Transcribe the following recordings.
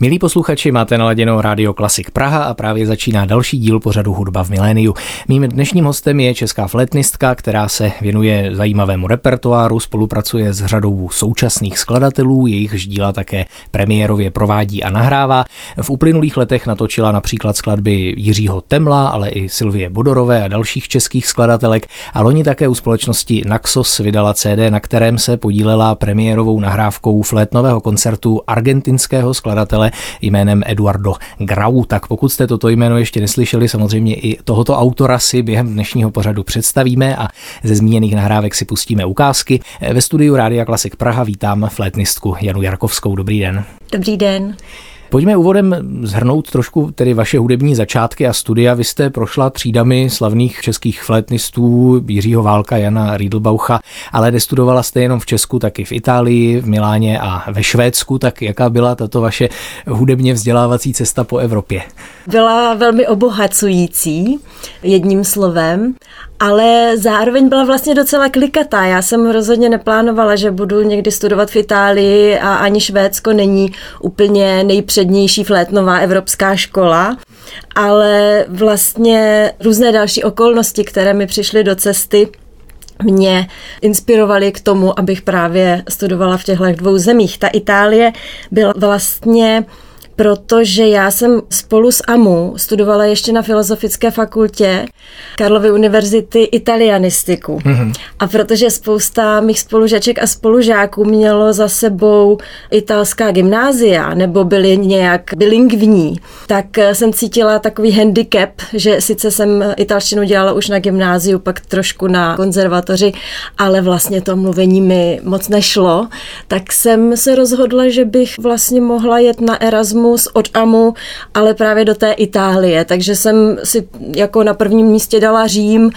Milí posluchači, máte naladěno Radio Klasik Praha a právě začíná další díl pořadu Hudba v miléniu. Mým dnešním hostem je česká flétnistka, která se věnuje zajímavému repertoáru, spolupracuje s řadou současných skladatelů, jejichž díla také premiérově provádí a nahrává. V uplynulých letech natočila například skladby Jiřího Temla, ale i Silvie Bodorové a dalších českých skladatelek a loni také u společnosti Naxos vydala CD, na kterém se podílela premiérovou nahrávkou flétnového koncertu argentinského skladatele skladatele jménem Eduardo Grau. Tak pokud jste toto jméno ještě neslyšeli, samozřejmě i tohoto autora si během dnešního pořadu představíme a ze zmíněných nahrávek si pustíme ukázky. Ve studiu Rádia Klasik Praha vítám flétnistku Janu Jarkovskou. Dobrý den. Dobrý den. Pojďme úvodem zhrnout trošku tedy vaše hudební začátky a studia. Vy jste prošla třídami slavných českých flétnistů Jiřího Válka, Jana Riedelbaucha, ale nestudovala jste jenom v Česku, tak i v Itálii, v Miláně a ve Švédsku. Tak jaká byla tato vaše hudebně vzdělávací cesta po Evropě? Byla velmi obohacující, jedním slovem ale zároveň byla vlastně docela klikatá. Já jsem rozhodně neplánovala, že budu někdy studovat v Itálii a ani Švédsko není úplně nejpřednější flétnová evropská škola, ale vlastně různé další okolnosti, které mi přišly do cesty, mě inspirovaly k tomu, abych právě studovala v těchto dvou zemích. Ta Itálie byla vlastně protože já jsem spolu s AMU studovala ještě na Filozofické fakultě Karlovy univerzity italianistiku. Mm-hmm. A protože spousta mých spolužaček a spolužáků mělo za sebou italská gymnázia nebo byli nějak bilingvní, tak jsem cítila takový handicap, že sice jsem italštinu dělala už na gymnáziu, pak trošku na konzervatoři, ale vlastně to mluvení mi moc nešlo, tak jsem se rozhodla, že bych vlastně mohla jet na Erasmus Erasmus od AMU, ale právě do té Itálie. Takže jsem si jako na prvním místě dala Řím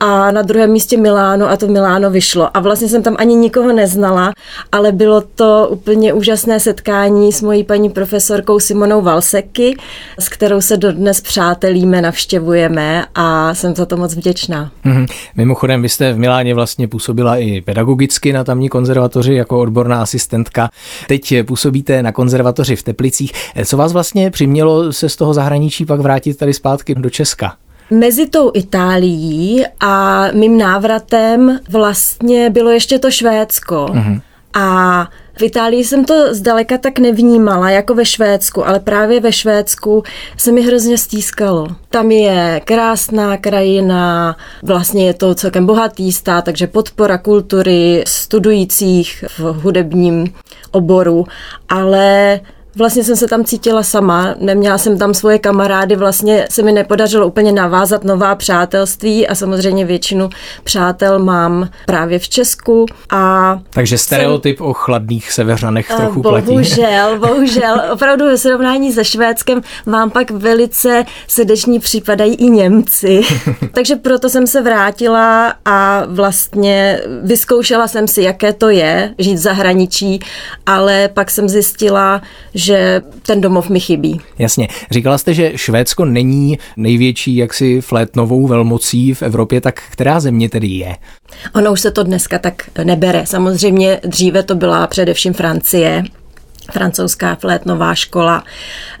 a na druhém místě Miláno a to Miláno vyšlo. A vlastně jsem tam ani nikoho neznala, ale bylo to úplně úžasné setkání s mojí paní profesorkou Simonou Valseky, s kterou se dodnes přátelíme, navštěvujeme a jsem za to moc vděčná. Mm-hmm. Mimochodem, vy jste v Miláně vlastně působila i pedagogicky na tamní konzervatoři jako odborná asistentka. Teď působíte na konzervatoři v Teplicích. Co vás vlastně přimělo se z toho zahraničí pak vrátit tady zpátky do Česka? Mezi tou Itálií a mým návratem vlastně bylo ještě to Švédsko. Uh-huh. A v Itálii jsem to zdaleka tak nevnímala jako ve Švédsku, ale právě ve Švédsku se mi hrozně stýskalo. Tam je krásná krajina, vlastně je to celkem bohatý stát, takže podpora kultury studujících v hudebním oboru, ale Vlastně jsem se tam cítila sama, neměla jsem tam svoje kamarády, vlastně se mi nepodařilo úplně navázat nová přátelství a samozřejmě většinu přátel mám právě v Česku. A Takže stereotyp jsem... o chladných severanech trochu platí. Bohužel, bohužel. Opravdu ve srovnání se Švédskem vám pak velice srdeční připadají i Němci. Takže proto jsem se vrátila a vlastně vyzkoušela jsem si, jaké to je žít v zahraničí, ale pak jsem zjistila, že ten domov mi chybí. Jasně. Říkala jste, že Švédsko není největší jaksi flétnovou velmocí v Evropě, tak která země tedy je? Ono už se to dneska tak nebere. Samozřejmě dříve to byla především Francie, Francouzská flétnová škola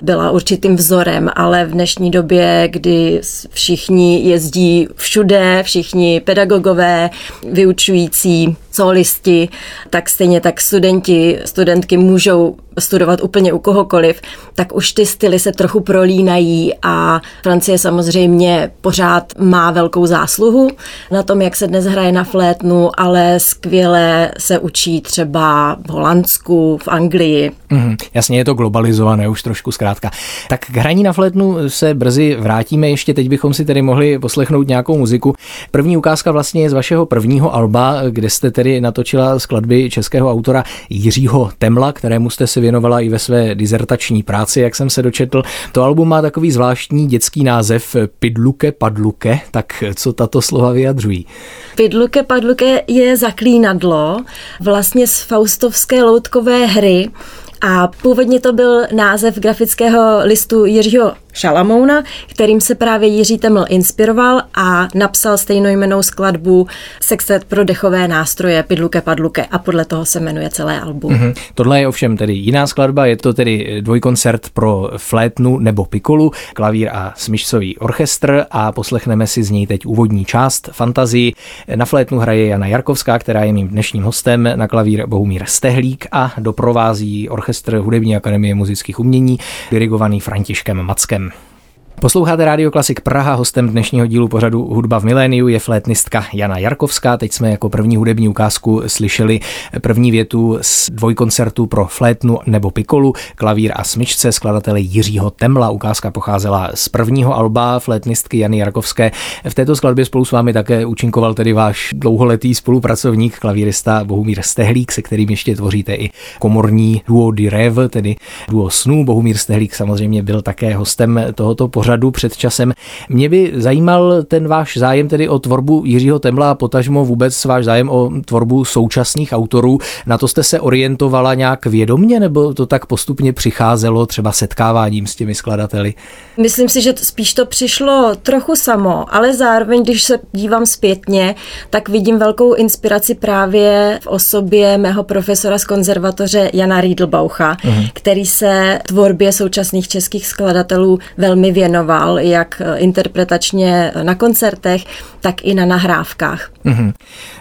byla určitým vzorem, ale v dnešní době, kdy všichni jezdí všude, všichni pedagogové, vyučující, solisti, tak stejně tak studenti, studentky můžou studovat úplně u kohokoliv, tak už ty styly se trochu prolínají a Francie samozřejmě pořád má velkou zásluhu na tom, jak se dnes hraje na flétnu, ale skvěle se učí třeba v Holandsku, v Anglii. Mm, jasně, je to globalizované už trošku zkrátka. Tak k hraní na flétnu se brzy vrátíme, ještě teď bychom si tedy mohli poslechnout nějakou muziku. První ukázka vlastně je z vašeho prvního alba, kde jste tedy natočila skladby českého autora Jiřího Temla, kterému jste si věnovala i ve své dizertační práci, jak jsem se dočetl. To album má takový zvláštní dětský název Pidluke Padluke, tak co tato slova vyjadřují? Pidluke Padluke je zaklínadlo vlastně z faustovské loutkové hry, A původně to byl název grafického listu Jiřího Šalamouna, kterým se právě Jiří Teml inspiroval a napsal stejnojmenou skladbu Sextet pro dechové nástroje Pidluke Padluke a podle toho se jmenuje celé album. Mm-hmm. Tohle je ovšem tedy jiná skladba, je to tedy dvojkoncert pro flétnu nebo pikolu, klavír a smyčcový orchestr a poslechneme si z něj teď úvodní část fantazii. Na flétnu hraje Jana Jarkovská, která je mým dnešním hostem, na klavír Bohumír Stehlík a doprovází orchestr Hudební akademie muzických umění, dirigovaný Františkem Mackem. Posloucháte Radio Klasik Praha, hostem dnešního dílu pořadu Hudba v miléniu je flétnistka Jana Jarkovská. Teď jsme jako první hudební ukázku slyšeli první větu z dvojkoncertu pro flétnu nebo pikolu, klavír a smyčce skladatele Jiřího Temla. Ukázka pocházela z prvního alba flétnistky Jany Jarkovské. V této skladbě spolu s vámi také účinkoval tedy váš dlouholetý spolupracovník, klavírista Bohumír Stehlík, se kterým ještě tvoříte i komorní duo Di Rev, tedy duo snů. Bohumír Stehlík samozřejmě byl také hostem tohoto pořadu pořadu před časem. Mě by zajímal ten váš zájem tedy o tvorbu Jiřího Temla a potažmo vůbec váš zájem o tvorbu současných autorů. Na to jste se orientovala nějak vědomně nebo to tak postupně přicházelo třeba setkáváním s těmi skladateli? Myslím si, že spíš to přišlo trochu samo, ale zároveň, když se dívám zpětně, tak vidím velkou inspiraci právě v osobě mého profesora z konzervatoře Jana Riedelbaucha, uh-huh. který se tvorbě současných českých skladatelů velmi věnoval věnoval, jak interpretačně na koncertech, tak i na nahrávkách. Mm-hmm.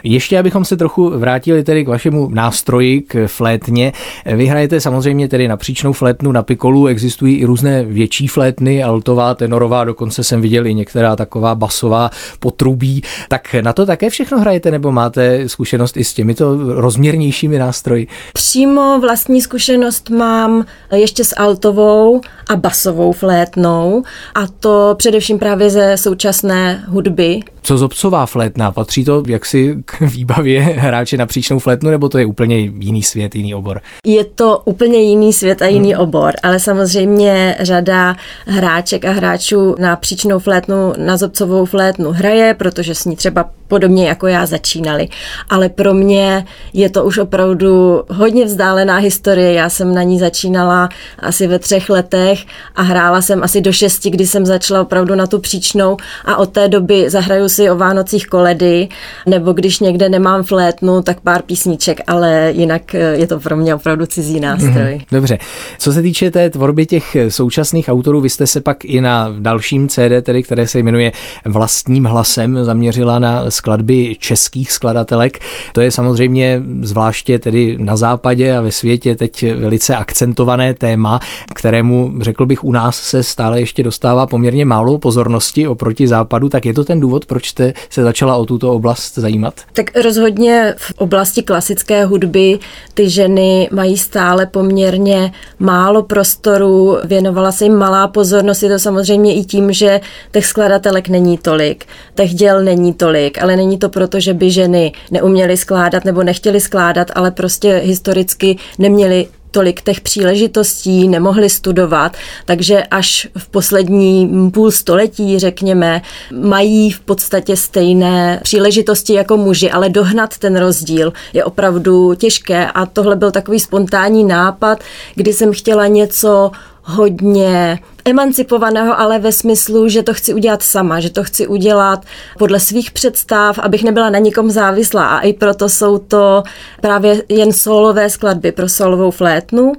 Ještě abychom se trochu vrátili tedy k vašemu nástroji, k flétně. Vy hrajete samozřejmě tedy na příčnou flétnu, na pikolu, existují i různé větší flétny, altová, tenorová, dokonce jsem viděl i některá taková basová potrubí. Tak na to také všechno hrajete, nebo máte zkušenost i s těmito rozměrnějšími nástroji? Přímo vlastní zkušenost mám ještě s altovou a basovou flétnou a to především právě ze současné hudby. Co zobcová flétna? Patří to jaksi k výbavě hráče na příčnou flétnu, nebo to je úplně jiný svět, jiný obor? Je to úplně jiný svět a jiný hmm. obor, ale samozřejmě řada hráček a hráčů na příčnou flétnu, na zobcovou flétnu hraje, protože s ní třeba podobně jako já začínali. Ale pro mě je to už opravdu hodně vzdálená historie. Já jsem na ní začínala asi ve třech letech a hrála jsem asi do šesti, kdy jsem začala opravdu na tu příčnou a od té doby zahraju si o Vánocích koledy, nebo když někde nemám flétnu, tak pár písniček, ale jinak eh, je to pro mě opravdu cizí nástroj. Mm-hmm. Dobře. Co se týče té tvorby těch současných autorů, vy jste se pak i na dalším CD, tedy, které se jmenuje Vlastním hlasem, zaměřila na skladby českých skladatelek. To je samozřejmě zvláště tedy na západě a ve světě teď velice akcentované téma, kterému řekl bych u nás se stále ještě dostává poměrně málo pozornosti oproti západu, tak je to ten důvod, proč jste se začala o tuto oblast zajímat? Tak rozhodně v oblasti klasické hudby ty ženy mají stále poměrně málo prostoru, věnovala se jim malá pozornost, je to samozřejmě i tím, že těch skladatelek není tolik, těch děl není tolik, ale není to proto, že by ženy neuměly skládat nebo nechtěly skládat, ale prostě historicky neměly tolik těch příležitostí, nemohli studovat, takže až v poslední půl století, řekněme, mají v podstatě stejné příležitosti jako muži, ale dohnat ten rozdíl je opravdu těžké. A tohle byl takový spontánní nápad, kdy jsem chtěla něco hodně emancipovaného, ale ve smyslu, že to chci udělat sama, že to chci udělat podle svých představ, abych nebyla na nikom závislá. A i proto jsou to právě jen solové skladby pro solovou flétnu.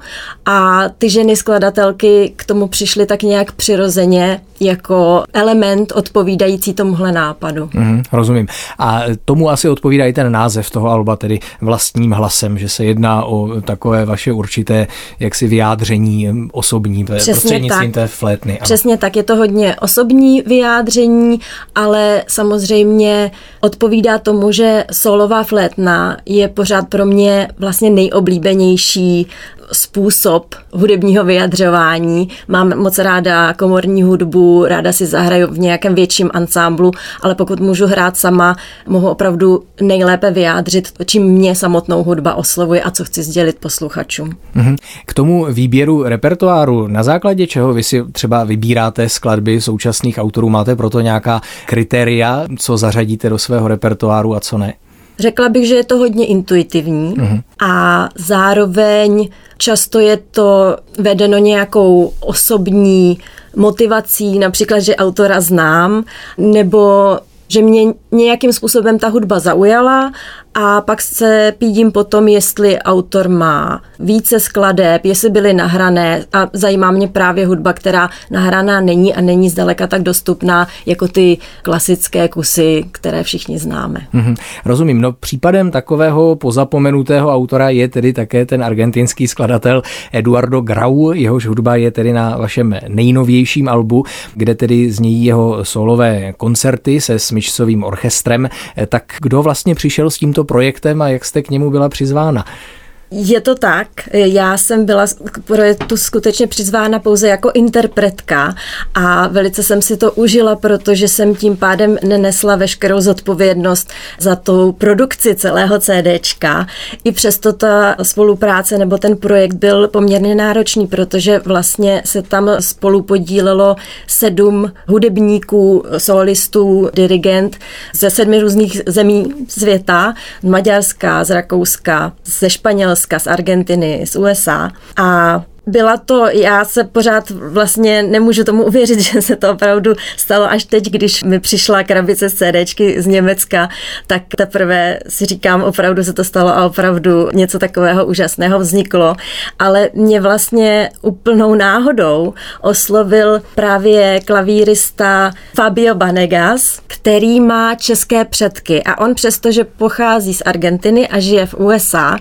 A ty ženy skladatelky k tomu přišly tak nějak přirozeně jako element odpovídající tomuhle nápadu. Mm, rozumím. A tomu asi odpovídá i ten název toho alba, tedy vlastním hlasem, že se jedná o takové vaše určité jaksi vyjádření osobní Přesně prostřednictvím tak. té flétny. Ano. Přesně tak, je to hodně osobní vyjádření, ale samozřejmě odpovídá tomu, že solová flétna je pořád pro mě vlastně nejoblíbenější způsob hudebního vyjadřování. Mám moc ráda komorní hudbu, ráda si zahraju v nějakém větším ansámblu, ale pokud můžu hrát sama, mohu opravdu nejlépe vyjádřit, čím mě samotnou hudba oslovuje a co chci sdělit posluchačům. Mhm. K tomu výběru repertoáru, na základě čeho vy si třeba vybíráte skladby současných autorů, máte proto nějaká kritéria, co zařadíte do svého repertoáru a co ne? Řekla bych, že je to hodně intuitivní Mhm. a zároveň často je to vedeno nějakou osobní motivací, například, že autora znám, nebo že mě nějakým způsobem ta hudba zaujala a pak se pídím potom, jestli autor má více skladeb, jestli byly nahrané a zajímá mě právě hudba, která nahraná není a není zdaleka tak dostupná jako ty klasické kusy, které všichni známe. Mhm, rozumím. No případem takového pozapomenutého autora je tedy také ten argentinský skladatel Eduardo Grau, jehož hudba je tedy na vašem nejnovějším albu, kde tedy znějí jeho solové koncerty se smyčcovým orchestrem. Tak kdo vlastně přišel s tímto projektem a jak jste k němu byla přizvána? Je to tak. Já jsem byla k projektu skutečně přizvána pouze jako interpretka a velice jsem si to užila, protože jsem tím pádem nenesla veškerou zodpovědnost za tu produkci celého CDčka. I přesto ta spolupráce nebo ten projekt byl poměrně náročný, protože vlastně se tam spolu podílelo sedm hudebníků, solistů, dirigent ze sedmi různých zemí světa, z Maďarska, z Rakouska, ze Španělska, z Argentiny, z USA. A byla to, já se pořád vlastně nemůžu tomu uvěřit, že se to opravdu stalo až teď, když mi přišla krabice z CDčky z Německa, tak teprve si říkám, opravdu se to stalo a opravdu něco takového úžasného vzniklo. Ale mě vlastně úplnou náhodou oslovil právě klavírista Fabio Banegas, který má české předky a on přestože pochází z Argentiny a žije v USA,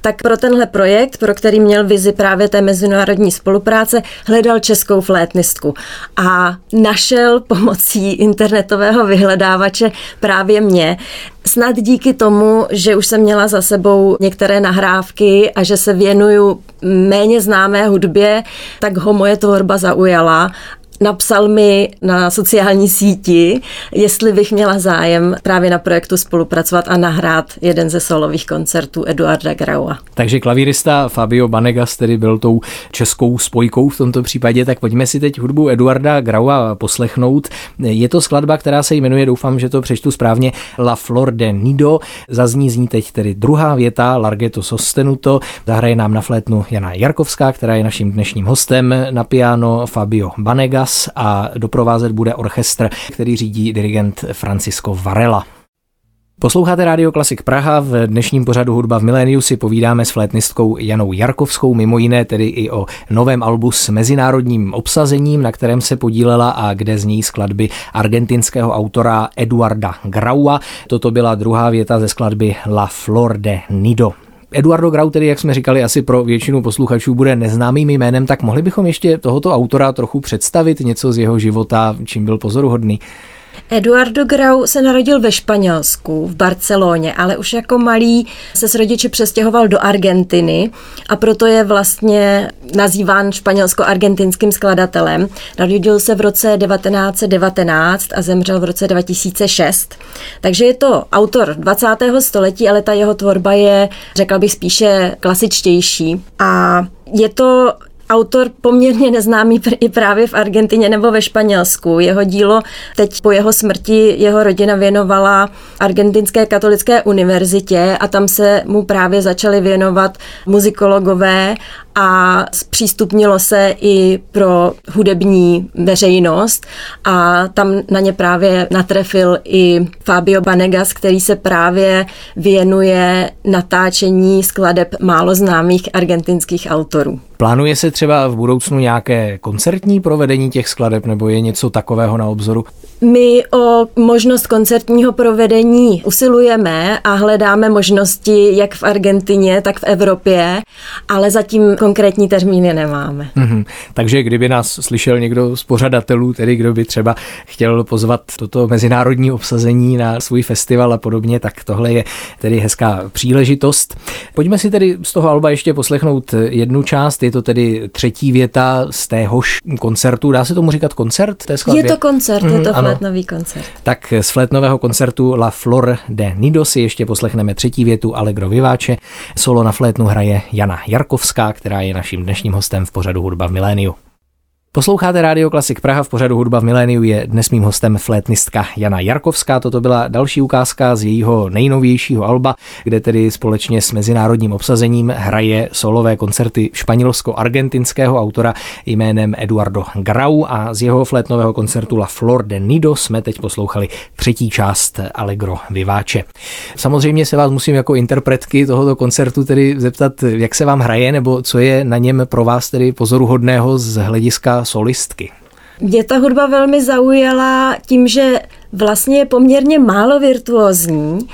tak pro tenhle projekt, pro který měl vizi právě té mezinárodní spolupráce, hledal českou flétnistku a našel pomocí internetového vyhledávače právě mě. Snad díky tomu, že už jsem měla za sebou některé nahrávky a že se věnuju méně známé hudbě, tak ho moje tvorba zaujala napsal mi na sociální síti, jestli bych měla zájem právě na projektu spolupracovat a nahrát jeden ze solových koncertů Eduarda Graua. Takže klavírista Fabio Banegas tedy byl tou českou spojkou v tomto případě, tak pojďme si teď hudbu Eduarda Graua poslechnout. Je to skladba, která se jmenuje, doufám, že to přečtu správně, La Flor de Nido. Zazní z ní teď tedy druhá věta, Larghetto sostenuto. Zahraje nám na flétnu Jana Jarkovská, která je naším dnešním hostem, na piano Fabio Banegas a doprovázet bude orchestr, který řídí dirigent Francisco Varela. Posloucháte Radio Klasik Praha. V dnešním pořadu Hudba v miléniu si povídáme s flétnistkou Janou Jarkovskou, mimo jiné tedy i o novém albu s mezinárodním obsazením, na kterém se podílela a kde zní skladby argentinského autora Eduarda Graua. Toto byla druhá věta ze skladby La Flor de Nido. Eduardo Grau, tedy jak jsme říkali, asi pro většinu posluchačů bude neznámým jménem, tak mohli bychom ještě tohoto autora trochu představit něco z jeho života, čím byl pozoruhodný. Eduardo Grau se narodil ve Španělsku, v Barceloně, ale už jako malý se s rodiči přestěhoval do Argentiny a proto je vlastně nazýván španělsko-argentinským skladatelem. Narodil se v roce 1919 a zemřel v roce 2006. Takže je to autor 20. století, ale ta jeho tvorba je, řekla bych, spíše klasičtější. A je to autor poměrně neznámý i právě v Argentině nebo ve Španělsku. Jeho dílo teď po jeho smrti jeho rodina věnovala Argentinské katolické univerzitě a tam se mu právě začali věnovat muzikologové a zpřístupnilo se i pro hudební veřejnost a tam na ně právě natrefil i Fabio Banegas, který se právě věnuje natáčení skladeb málo známých argentinských autorů. Plánuje se třeba v budoucnu nějaké koncertní provedení těch skladeb nebo je něco takového na obzoru? My o možnost koncertního provedení usilujeme a hledáme možnosti jak v Argentině, tak v Evropě, ale zatím konkrétní termíny nemáme. Mm-hmm. Takže kdyby nás slyšel někdo z pořadatelů, tedy kdo by třeba chtěl pozvat toto mezinárodní obsazení na svůj festival a podobně, tak tohle je tedy hezká příležitost. Pojďme si tedy z toho alba ještě poslechnout jednu část, je to tedy třetí věta z téhož koncertu. Dá se tomu říkat koncert té skladbě? Je to koncert, mm, je to flétnový koncert. Tak z flétnového koncertu La Flor de Nido si ještě poslechneme třetí větu Allegro Viváče. Solo na flétnu hraje Jana Jarkovská, která je naším dnešním hostem v pořadu Hudba v miléniu. Posloucháte Rádio Klasik Praha v pořadu Hudba v miléniu je dnes mým hostem flétnistka Jana Jarkovská. Toto byla další ukázka z jejího nejnovějšího alba, kde tedy společně s mezinárodním obsazením hraje solové koncerty španělsko-argentinského autora jménem Eduardo Grau a z jeho flétnového koncertu La Flor de Nido jsme teď poslouchali třetí část Allegro Viváče. Samozřejmě se vás musím jako interpretky tohoto koncertu tedy zeptat, jak se vám hraje nebo co je na něm pro vás tedy pozoruhodného z hlediska solistky? Mě ta hudba velmi zaujala tím, že vlastně je poměrně málo virtuózní,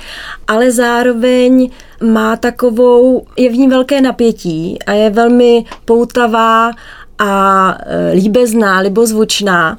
ale zároveň má takovou, je v ní velké napětí a je velmi poutavá a e, líbezná, libozvučná.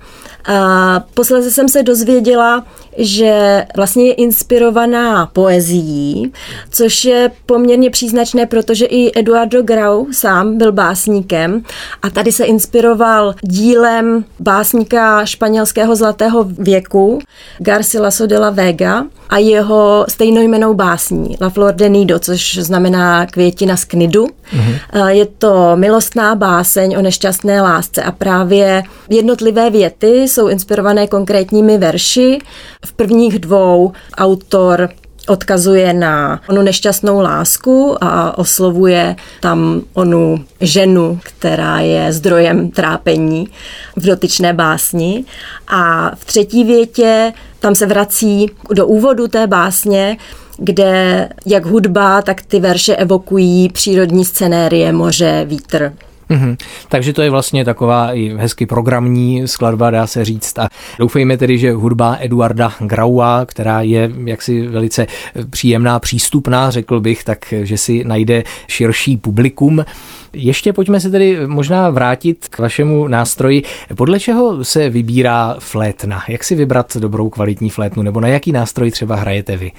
Posledně jsem se dozvěděla, že vlastně je inspirovaná poezí, což je poměrně příznačné, protože i Eduardo Grau sám byl básníkem a tady se inspiroval dílem básníka španělského zlatého věku Garcilaso de la Vega a jeho stejnojmenou básní La Flor de Nido, což znamená květina z knidu. Mm-hmm. Je to milostná báseň o nešťastné lásce a právě jednotlivé věty jsou inspirované konkrétními verši. V prvních dvou autor odkazuje na onu nešťastnou lásku a oslovuje tam onu ženu, která je zdrojem trápení v dotyčné básni. A v třetí větě tam se vrací do úvodu té básně, kde jak hudba, tak ty verše evokují přírodní scenérie, moře, vítr, Mm-hmm. Takže to je vlastně taková i hezky programní skladba, dá se říct. A doufejme tedy, že hudba Eduarda Graua, která je jaksi velice příjemná, přístupná, řekl bych, tak že si najde širší publikum. Ještě pojďme se tedy možná vrátit k vašemu nástroji. Podle čeho se vybírá flétna? Jak si vybrat dobrou kvalitní flétnu? Nebo na jaký nástroj třeba hrajete vy?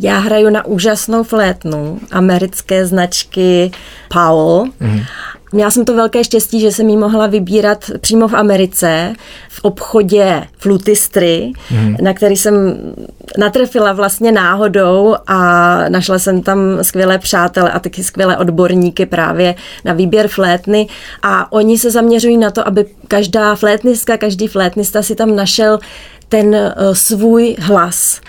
Já hraju na úžasnou flétnu americké značky Powell. Mm-hmm. Měla jsem to velké štěstí, že jsem ji mohla vybírat přímo v Americe, v obchodě flutistry, mm. na který jsem natrefila vlastně náhodou a našla jsem tam skvělé přátele a taky skvělé odborníky právě na výběr flétny a oni se zaměřují na to, aby každá flétnistka, každý flétnista si tam našel ten uh, svůj hlas.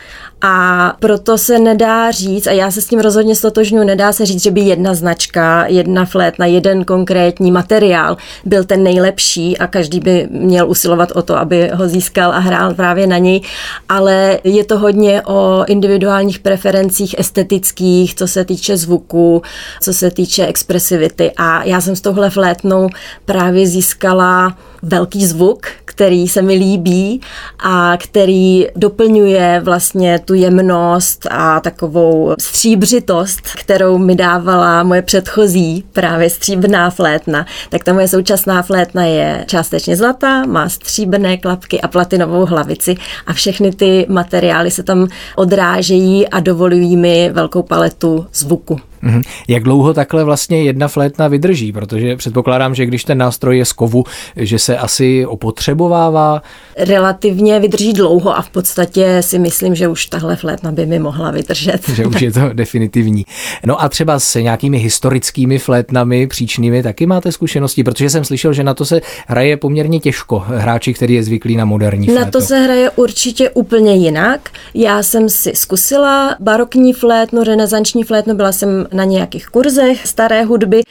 A proto se nedá říct, a já se s tím rozhodně stotožňuji, nedá se říct, že by jedna značka, jedna flétna, jeden konkrétní materiál byl ten nejlepší a každý by měl usilovat o to, aby ho získal a hrál právě na něj, ale je to hodně o individuálních preferencích estetických, co se týče zvuku, co se týče expresivity. A já jsem s touhle flétnou právě získala velký zvuk, který se mi líbí a který doplňuje vlastně tu jemnost a takovou stříbřitost, kterou mi dávala moje předchozí právě stříbrná flétna. Tak ta moje současná flétna je částečně zlatá, má stříbrné klapky a platinovou hlavici a všechny ty materiály se tam odrážejí a dovolují mi velkou paletu zvuku. Mhm. Jak dlouho takhle vlastně jedna flétna vydrží? Protože předpokládám, že když ten nástroj je z kovu, že se asi opotřebovává. Relativně vydrží dlouho a v podstatě si myslím, že už tahle flétna by mi mohla vydržet. že už je to definitivní. No a třeba s nějakými historickými flétnami příčnými taky máte zkušenosti, protože jsem slyšel, že na to se hraje poměrně těžko hráči, který je zvyklý na moderní flétnu. Na to se hraje určitě úplně jinak. Já jsem si zkusila barokní flétnu, renesanční flétnu, byla jsem na nějakých kurzech staré hudby,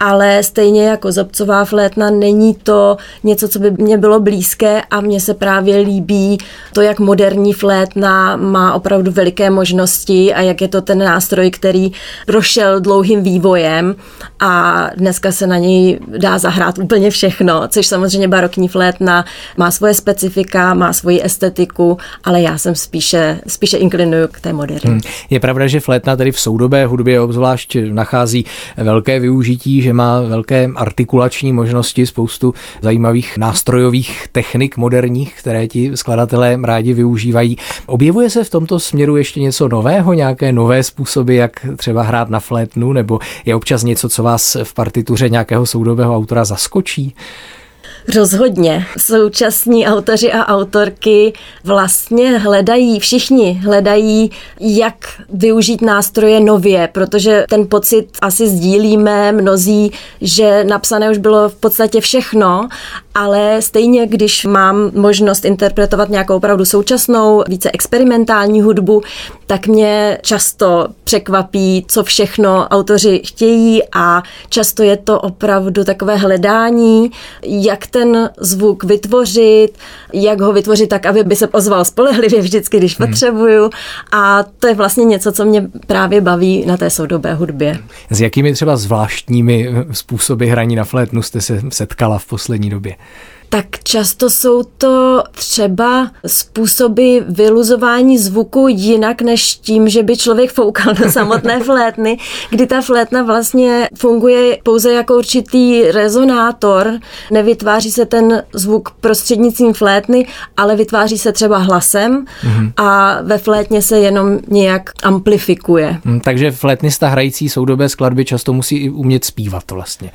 ale stejně jako zobcová flétna není to něco, co by mě bylo blízké a mně se právě líbí to, jak moderní flétna má opravdu veliké možnosti a jak je to ten nástroj, který prošel dlouhým vývojem a dneska se na něj dá zahrát úplně všechno, což samozřejmě barokní flétna má svoje specifika, má svoji estetiku, ale já jsem spíše, spíše inklinuju k té moderní. Hmm. Je pravda, že flétna tedy v soudobé hudbě obzvlášť obzvlášť nachází velké využití, že má velké artikulační možnosti, spoustu zajímavých nástrojových technik moderních, které ti skladatelé rádi využívají. Objevuje se v tomto směru ještě něco nového, nějaké nové způsoby, jak třeba hrát na flétnu, nebo je občas něco, co vás v partituře nějakého soudového autora zaskočí? Rozhodně. Současní autoři a autorky vlastně hledají, všichni hledají, jak využít nástroje nově, protože ten pocit asi sdílíme mnozí, že napsané už bylo v podstatě všechno, ale stejně, když mám možnost interpretovat nějakou opravdu současnou, více experimentální hudbu, tak mě často překvapí, co všechno autoři chtějí a často je to opravdu takové hledání, jak ten zvuk vytvořit, jak ho vytvořit tak, aby by se ozval spolehlivě vždycky, když hmm. potřebuju. A to je vlastně něco, co mě právě baví na té soudobé hudbě. S jakými třeba zvláštními způsoby hraní na flétnu jste se setkala v poslední době? Tak často jsou to třeba způsoby vyluzování zvuku jinak než tím, že by člověk foukal do samotné flétny, kdy ta flétna vlastně funguje pouze jako určitý rezonátor, nevytváří se ten zvuk prostřednictvím flétny, ale vytváří se třeba hlasem mm-hmm. a ve flétně se jenom nějak amplifikuje. Mm, takže flétnista hrající soudobé skladby často musí i umět zpívat vlastně.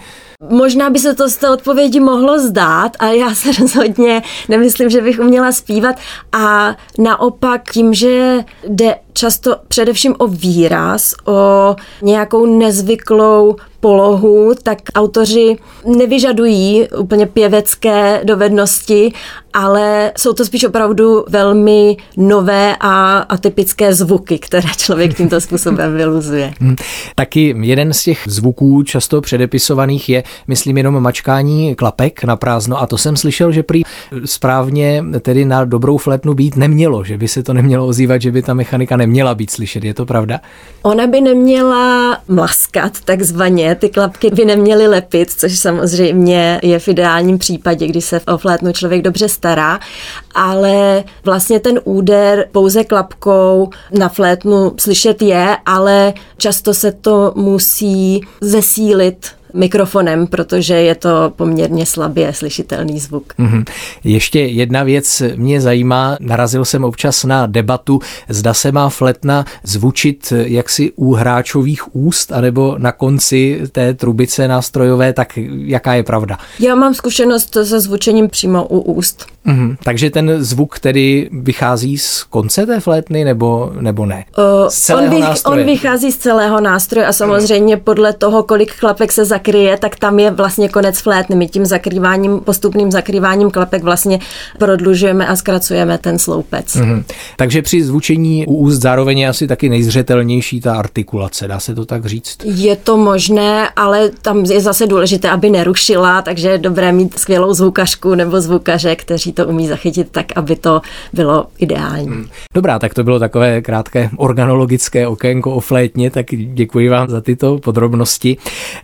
Možná by se to z té odpovědi mohlo zdát a já se rozhodně nemyslím, že bych uměla zpívat. A naopak tím, že jde často především o výraz, o nějakou nezvyklou polohu, tak autoři nevyžadují úplně pěvecké dovednosti, ale jsou to spíš opravdu velmi nové a atypické zvuky, které člověk tímto způsobem vyluzuje. Hmm. Taky jeden z těch zvuků často předepisovaných je, myslím, jenom mačkání klapek na prázdno a to jsem slyšel, že prý správně tedy na dobrou fletnu být nemělo, že by se to nemělo ozývat, že by ta mechanika neměla být slyšet. Je to pravda? Ona by neměla mlaskat takzvaně, ty klapky by neměly lepit, což samozřejmě je v ideálním případě, kdy se o flétnu člověk dobře stará, ale vlastně ten úder pouze klapkou na flétnu slyšet je, ale často se to musí zesílit mikrofonem, protože je to poměrně slabě slyšitelný zvuk. Mm-hmm. Ještě jedna věc mě zajímá, narazil jsem občas na debatu, zda se má fletna zvučit jaksi u hráčových úst, anebo na konci té trubice nástrojové, tak jaká je pravda? Já mám zkušenost se zvučením přímo u úst. Mm-hmm. Takže ten zvuk tedy vychází z konce té flétny nebo, nebo ne? Uh, on, vych, on vychází z celého nástroje a samozřejmě podle toho, kolik klapek se zakryje, tak tam je vlastně konec flétny. My tím zakrýváním, postupným zakrýváním klapek vlastně prodlužujeme a zkracujeme ten sloupec. Mm-hmm. Takže při zvučení u úst zároveň je asi taky nejzřetelnější ta artikulace, dá se to tak říct? Je to možné, ale tam je zase důležité, aby nerušila, takže je dobré mít skvělou zvukařku nebo zvukaře, kteří to umí zachytit tak, aby to bylo ideální. Hmm. Dobrá, tak to bylo takové krátké organologické okénko o flétně, tak děkuji vám za tyto podrobnosti.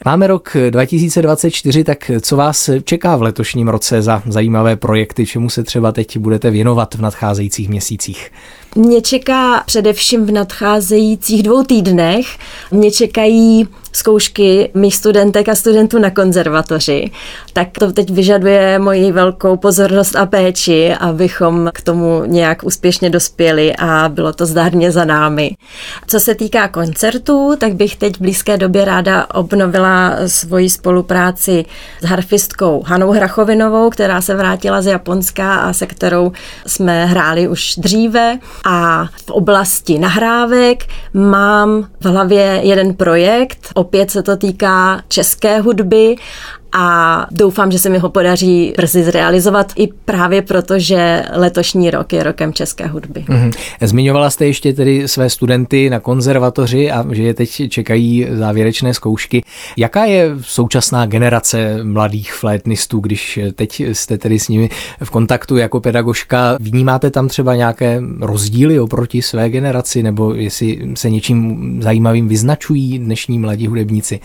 Máme rok 2024, tak co vás čeká v letošním roce za zajímavé projekty, čemu se třeba teď budete věnovat v nadcházejících měsících? Mě čeká především v nadcházejících dvou týdnech, mě čekají zkoušky mých studentek a studentů na konzervatoři, tak to teď vyžaduje moji velkou pozornost a péči, abychom k tomu nějak úspěšně dospěli a bylo to zdárně za námi. Co se týká koncertů, tak bych teď v blízké době ráda obnovila svoji spolupráci s harfistkou Hanou Hrachovinovou, která se vrátila z Japonska a se kterou jsme hráli už dříve. A v oblasti nahrávek mám v hlavě jeden projekt, opět se to týká české hudby a doufám, že se mi ho podaří brzy zrealizovat i právě proto, že letošní rok je rokem české hudby. Mm-hmm. Zmiňovala jste ještě tedy své studenty na konzervatoři a že je teď čekají závěrečné zkoušky. Jaká je současná generace mladých flétnistů, když teď jste tedy s nimi v kontaktu jako pedagožka? Vnímáte tam třeba nějaké rozdíly oproti své generaci nebo jestli se něčím zajímavým vyznačují dnešní mladí hudebníci?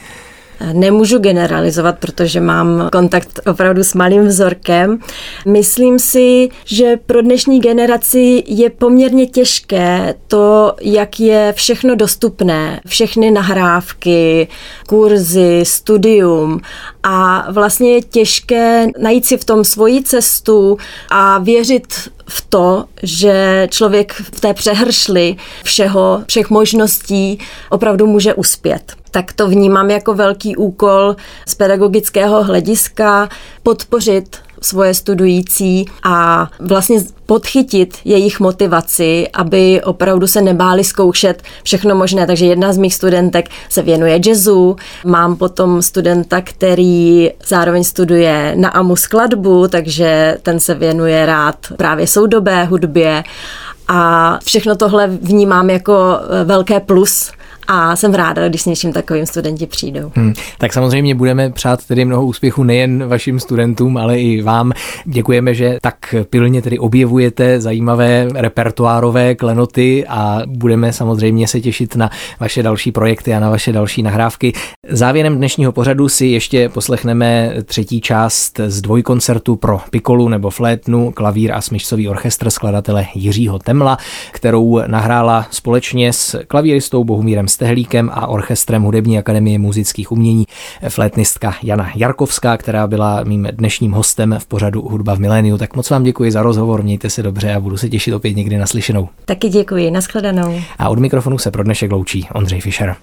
Nemůžu generalizovat, protože mám kontakt opravdu s malým vzorkem. Myslím si, že pro dnešní generaci je poměrně těžké to, jak je všechno dostupné, všechny nahrávky, kurzy, studium a vlastně je těžké najít si v tom svoji cestu a věřit v to, že člověk v té přehršli všeho, všech možností opravdu může uspět. Tak to vnímám jako velký úkol z pedagogického hlediska podpořit svoje studující a vlastně podchytit jejich motivaci, aby opravdu se nebáli zkoušet všechno možné. Takže jedna z mých studentek se věnuje jazzu, mám potom studenta, který zároveň studuje na AMU skladbu, takže ten se věnuje rád právě soudobé hudbě a všechno tohle vnímám jako velké plus a jsem ráda, když s něčím takovým studenti přijdou. Hmm, tak samozřejmě budeme přát tedy mnoho úspěchu nejen vašim studentům, ale i vám. Děkujeme, že tak pilně tedy objevujete zajímavé repertoárové klenoty a budeme samozřejmě se těšit na vaše další projekty a na vaše další nahrávky. Závěrem dnešního pořadu si ještě poslechneme třetí část z dvojkoncertu pro pikolu nebo flétnu, klavír a smyčcový orchestr skladatele Jiřího Temla, kterou nahrála společně s klavíristou Bohumírem Stehlíkem a orchestrem Hudební akademie muzických umění flétnistka Jana Jarkovská, která byla mým dnešním hostem v pořadu Hudba v miléniu. Tak moc vám děkuji za rozhovor, mějte se dobře a budu se těšit opět někdy naslyšenou. Taky děkuji, nashledanou. A od mikrofonu se pro dnešek loučí Ondřej Fischer.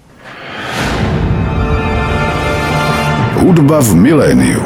Hudba v miléniu.